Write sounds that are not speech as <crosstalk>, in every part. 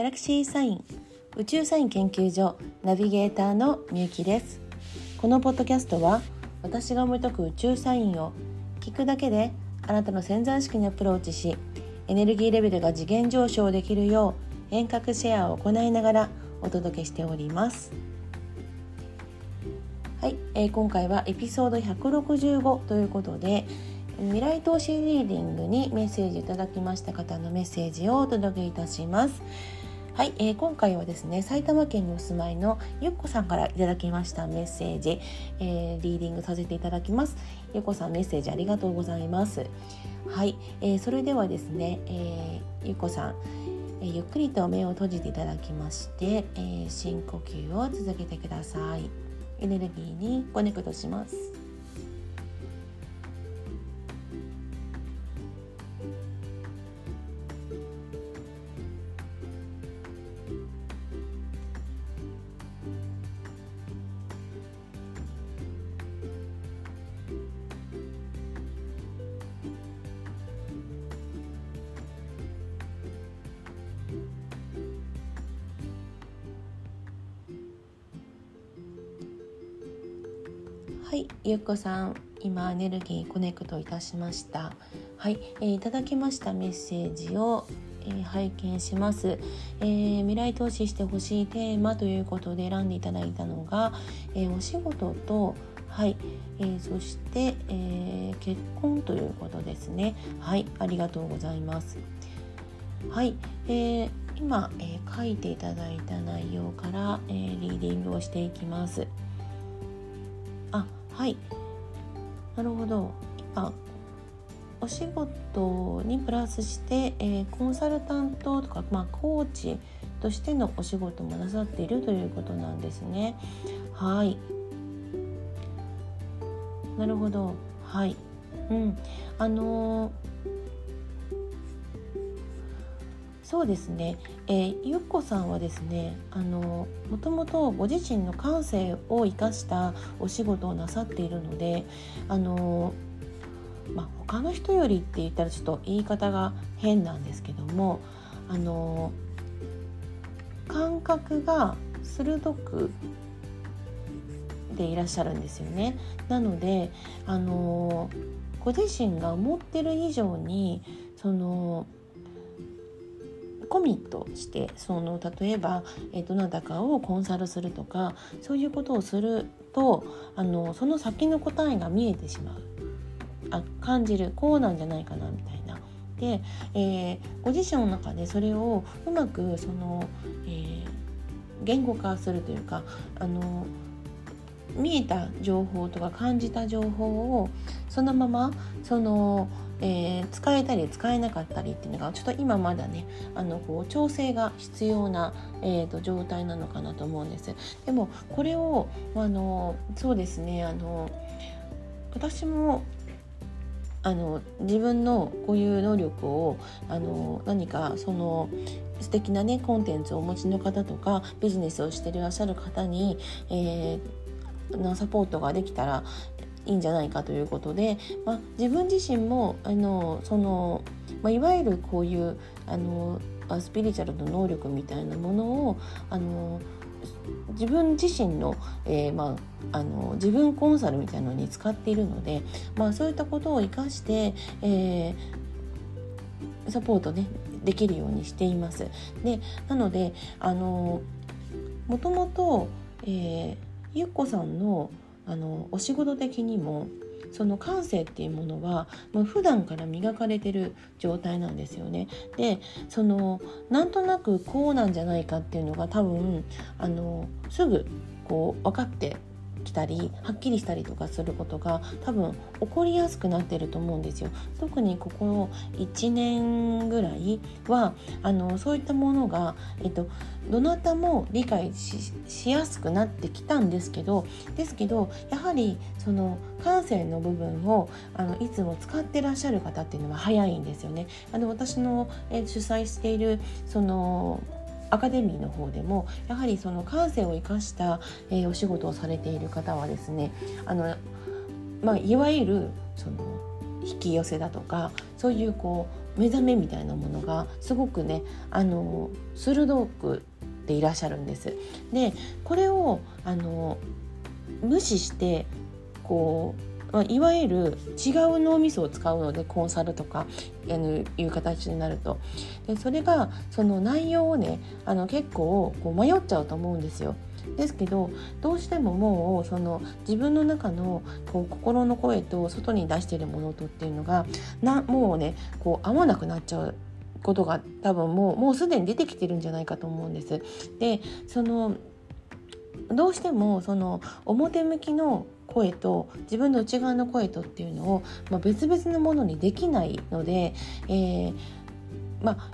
ギャラクシーサイン宇宙サイン研究所ナビゲーターのみゆきですこのポッドキャストは私が思い解く宇宙サインを聞くだけであなたの潜在意識にアプローチしエネルギーレベルが次元上昇できるよう遠隔シェアを行いながらお届けしております。はい、えー、今回はエピソード165ということで未来投資リーディングにメッセージいただきました方のメッセージをお届けいたします。はい、えー、今回はですね埼玉県にお住まいのゆっこさんからいただきましたメッセージ、えー、リーディングさせていただきます。ゆっこさんメッセージありがとうございます。はい、えー、それではですね、えー、ゆっこさんえゆっくりと目を閉じていただきまして、えー、深呼吸を続けてください。エネルギーにコネクトします。はいゆっこさん今エネルギーコネクトいたしました。はい、えー、いただきましたメッセージを、えー、拝見します、えー、未来投資してほしいテーマということで選んでいただいたのが、えお仕事とはい、えー、そして、えー、結婚ということですね。はいありがとうございます。はい、えー、今、えー、書いていただいた内容から、えー、リーディングをしていきます。はい。なるほど。今お仕事にプラスして、えー、コンサルタントとか、まあ、コーチとしてのお仕事もなさっているということなんですね。はい。なるほど。はい。うん。あのーそうですね、えー、ゆっこさんはですねあのもともとご自身の感性を生かしたお仕事をなさっているのであのまあ、他の人よりって言ったらちょっと言い方が変なんですけどもあの感覚が鋭くでいらっしゃるんですよね。なのであのご自身が思ってる以上にそのコミットしてその例えば、えー、どなたかをコンサルするとかそういうことをするとあのその先の答えが見えてしまうあ感じるこうなんじゃないかなみたいな。で、えー、ご自身の中でそれをうまくその、えー、言語化するというかあの見えた情報とか感じた情報をそのままそのえー、使えたり使えなかったりっていうのがちょっと今まだねあのこう調整が必要な、えーと、状態なのかなと思うんです。でもこれをあのそうですねあの私もあの自分のこういう能力をあの何かその素敵なねコンテンツをお持ちの方とかビジネスをしていらっしゃる方に、えー、サポートができたらいいんじゃないかということで、まあ、自分自身もあのその、まあ、いわゆるこういうあのスピリチュアルの能力みたいなものをあの自分自身の,、えーまあ、あの自分コンサルみたいなのに使っているので、まあ、そういったことを生かして、えー、サポートねできるようにしています。でなのであのもともと、えー、ゆっこさんのあのお仕事的にもその感性っていうものはもう普段から磨かれてる状態なんですよね。でそのなんとなくこうなんじゃないかっていうのが多分あのすぐこう分かってきたりはっきりしたりとかすることが多分起こりやすくなってると思うんですよ。特にここ1年ぐらいはあのそういったものが、えっと、どなたも理解しやすくなってきたんですけどですけどやはりその感性の部分をあのいつも使ってらっしゃる方っていうのは早いんですよね。あの私の、え主催しているそのアカデミーの方でもやはりその感性を生かした、えー、お仕事をされている方はですねあの、まあ、いわゆるその引き寄せだとかそういうこう目覚めみたいなものがすごくねあの鋭くでいらっしゃるんです。でこれをあの無視してこう、まあ、いわゆる違う脳みそを使うのでコンサルとかあのいう形になるとでそれがその内容をねあの結構こう迷っちゃうと思うんですよ。ですけどどうしてももうその自分の中のこう心の声と外に出しているものとっていうのがなもうねこう合わなくなっちゃうことが多分もうもうすでに出てきてるんじゃないかと思うんです。でそのどうしてもその表向きの声と自分の内側の声とっていうのを、まあ、別々のものにできないので、えー、まあ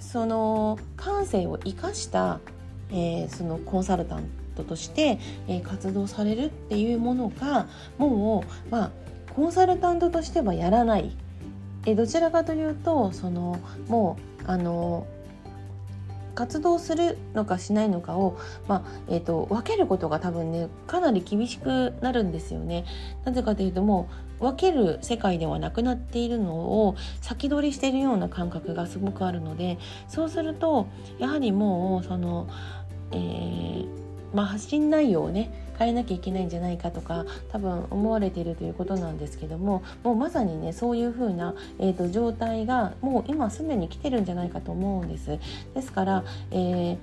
その感性を生かしたえー、そのコンサルタントとして、えー、活動されるっていうものがもう、まあ、コンサルタントとしてはやらない、え、どちらかというとそのもうあの活動するのかしないのかを、まあえーと、分けることが多分ねかなり厳しくなるんですよね。なぜかというともう分ける世界ではなくなっているのを先取りしているような感覚がすごくあるのでそうするとやはりもうその、えーまあ、発信内容をね変えなきゃいけないんじゃないかとか多分思われているということなんですけどももうまさにねそういう風な、えーと、状態がもう今すでに来てるんじゃないかと思うんです。ですから、えー、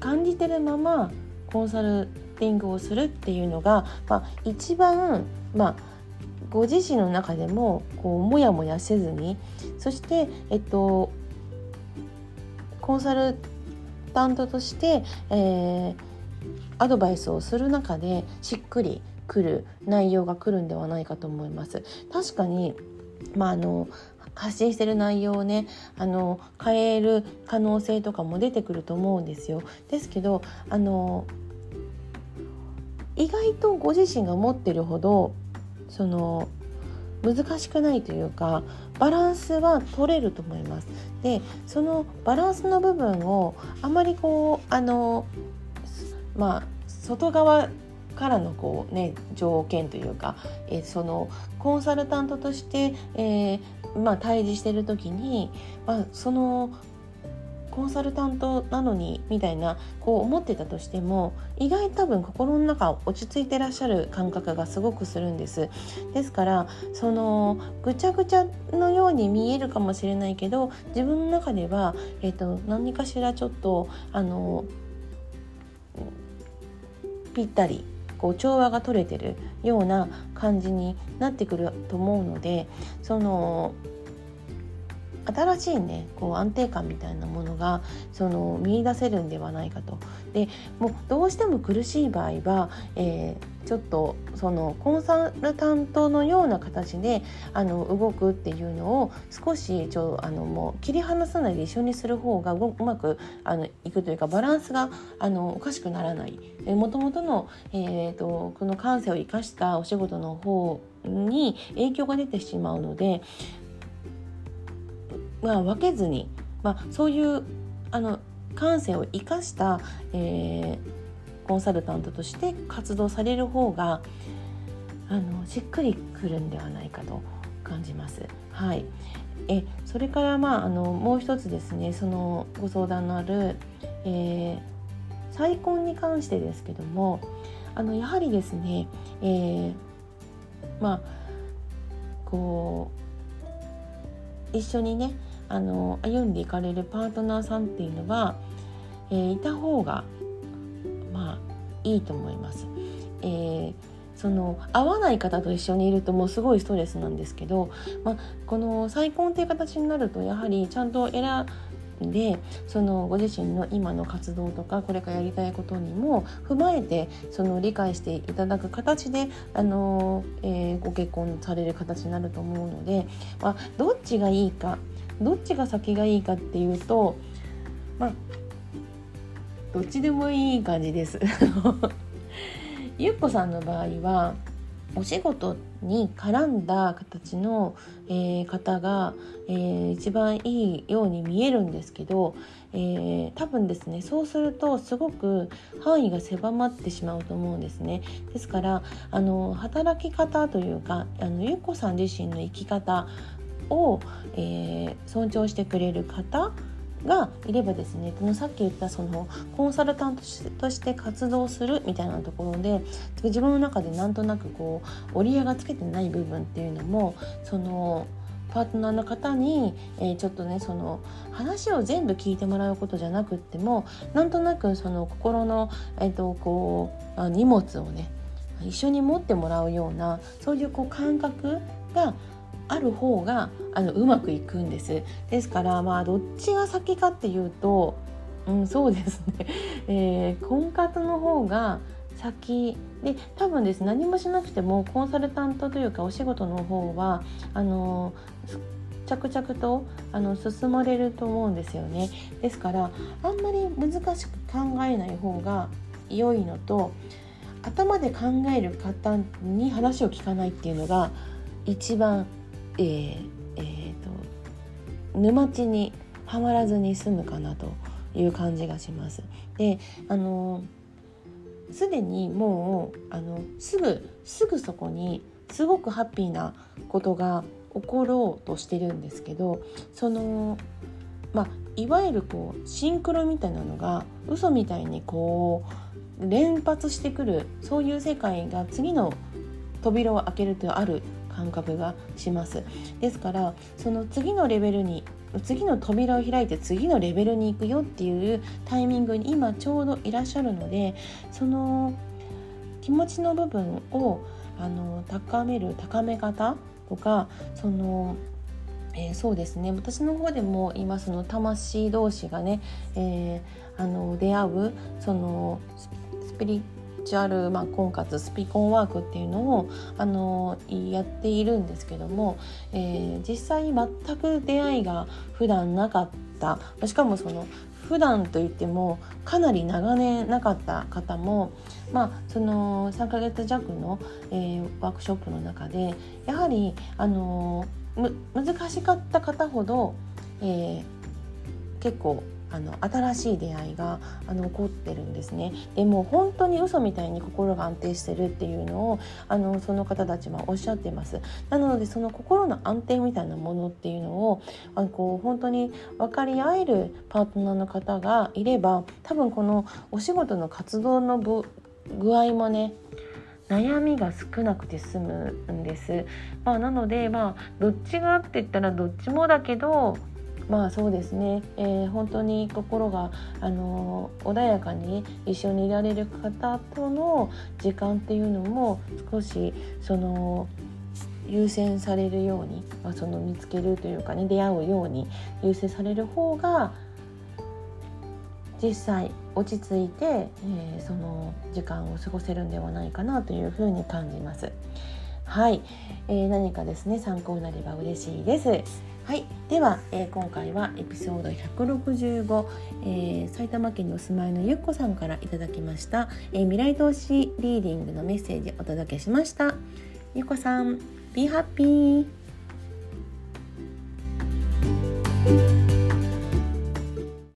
感じてるままコンサルティングをするっていうのが、まあ、一番まあご自身の中でもこうモヤモヤせずにそしてえっとコンサルタントとして、えーアドバイスをする中でしっくりくる内容が来るんではないかと思います。確かにまあ、あの発信してる内容をねあの変える可能性とかも出てくると思うんですよ。ですけどあの意外とご自身が思ってるほどその難しくないというかバランスは取れると思います。でそのバランスの部分をあまりこうあのまあ外側からのこう、ね、条件というか、えー、そのコンサルタントとして、えー、まあ、対峙してる時に、まあ、そのコンサルタントなのにみたいなこう思ってたとしても意外多分心の中落ち着いてらっしゃる感覚がすごくするんです。ですからそのぐちゃぐちゃのように見えるかもしれないけど自分の中では、えーと何かしらちょっとあのぴったりこう調和が取れてるような感じになってくると思うのでその新しいねこう安定感みたいなものがその見出せるんではないかと。でもうどうしても苦しい場合は、えー、ちょっとそのコンサルタントのような形であの動くっていうのを少しちょあのもう切り離さないで一緒にする方がうまくあのいくというかバランスがあのおかしくならない。もともとの、えーとこの感性を生かしたお仕事の方に影響が出てしまうのでまあ、分けずに、まあ、そういうあの感性を生かした、えー、コンサルタントとして活動される方があのしっくりくるんではないかと感じます。はい、えそれからまああのもう一つですねそのご相談のある、えー、再婚に関してですけどもあのやはりですね、えー、まあこう一緒にねあの歩んでいかれるパートナーさんっていうのは、えー、いた方がまあいいと思います。えーその合わない方と一緒にいるともうすごいストレスなんですけど、まあ、この再婚っていう形になるとやはりちゃんと選んでそのご自身の今の活動とかこれからやりたいことにも踏まえてその理解していただく形であの、えー、ご結婚される形になると思うので、まあ、どっちがいいかどっちが先がいいかっていうとまあどっちでもいい感じです <laughs> ゆっこさんの場合はお仕事に絡んだ形の、えー、方が、えー、一番いいように見えるんですけど、えー、多分ですねそうするとすごく範囲が狭まってしまうと思うんですね。ですからあの働き方というかあのゆっこさん自身の生き方を、えー、尊重してくれる方がいればですねこのさっき言ったそのコンサルタントとして活動するみたいなところで自分の中でなんとなくこう折り合いがつけてない部分っていうのもそのパートナーの方に、えー、ちょっとねその話を全部聞いてもらうことじゃなくってもなんとなくその心の、えーと、こう荷物をね一緒に持ってもらうようなそういうこう感覚がある方があのうまくいくんです。ですからまあどっちが先かっていうと、うん、そうですね、<laughs> えー、婚活の方が先。で多分です。何もしなくてもコンサルタントというかお仕事の方はあの着々とあの進まれると思うんですよね。ですからあんまり難しく考えない方が良いのと頭で考える方に話を聞かないっていうのが一番えーえーと、沼地にはまらずに済むかなという感じがします。であのすでにもうあのすぐすぐそこにすごくハッピーなことが起ころうとしてるんですけどそのまあいわゆるこうシンクロみたいなのが嘘みたいにこう連発してくるそういう世界が次の扉を開けるとある感覚がします。ですからその次のレベルに次の扉を開いて次のレベルに行くよっていうタイミングに今ちょうどいらっしゃるのでその気持ちの部分をあの高める高め方とかそのえー、そうですね。私の方でも今その魂同士がね、えー、あの出会うそのスピリチュアル、まあ、婚活スピコンワークっていうのをあのやっているんですけども、えー、実際全く出会いが普段なかった。しかもその普段といってもかなり長年なかった方も、まあ、その3ヶ月弱の、えー、ワークショップの中でやはり、あの難しかった方ほど、えー、結構あの新しい出会いがあの起こってるんですねでも本当に嘘みたいに心が安定してるっていうのをあのその方たちはおっしゃってますなのでその心の安定みたいなものっていうのをあのこう本当に分かり合えるパートナーの方がいれば多分このお仕事の活動の具合もね悩みが少なくて済むんです。まあ、なのでまあどっちがって言ったらどっちもだけどまあそうですね、えー、本当に心が、あの穏やかに一緒にいられる方との時間っていうのも少しその優先されるように、まあ、その見つけるというかね出会うように優先される方が実際落ち着いて、えー、その時間を過ごせるんではないかなというふうに感じます。はい、えー、何かですね参考になれば嬉しいです。はい、では、えー、今回はエピソード165、えー、埼玉県にお住まいのゆっこさんからいただきました、えー、未来投資リーディングのメッセージお届けしましたゆっこさん Be happy!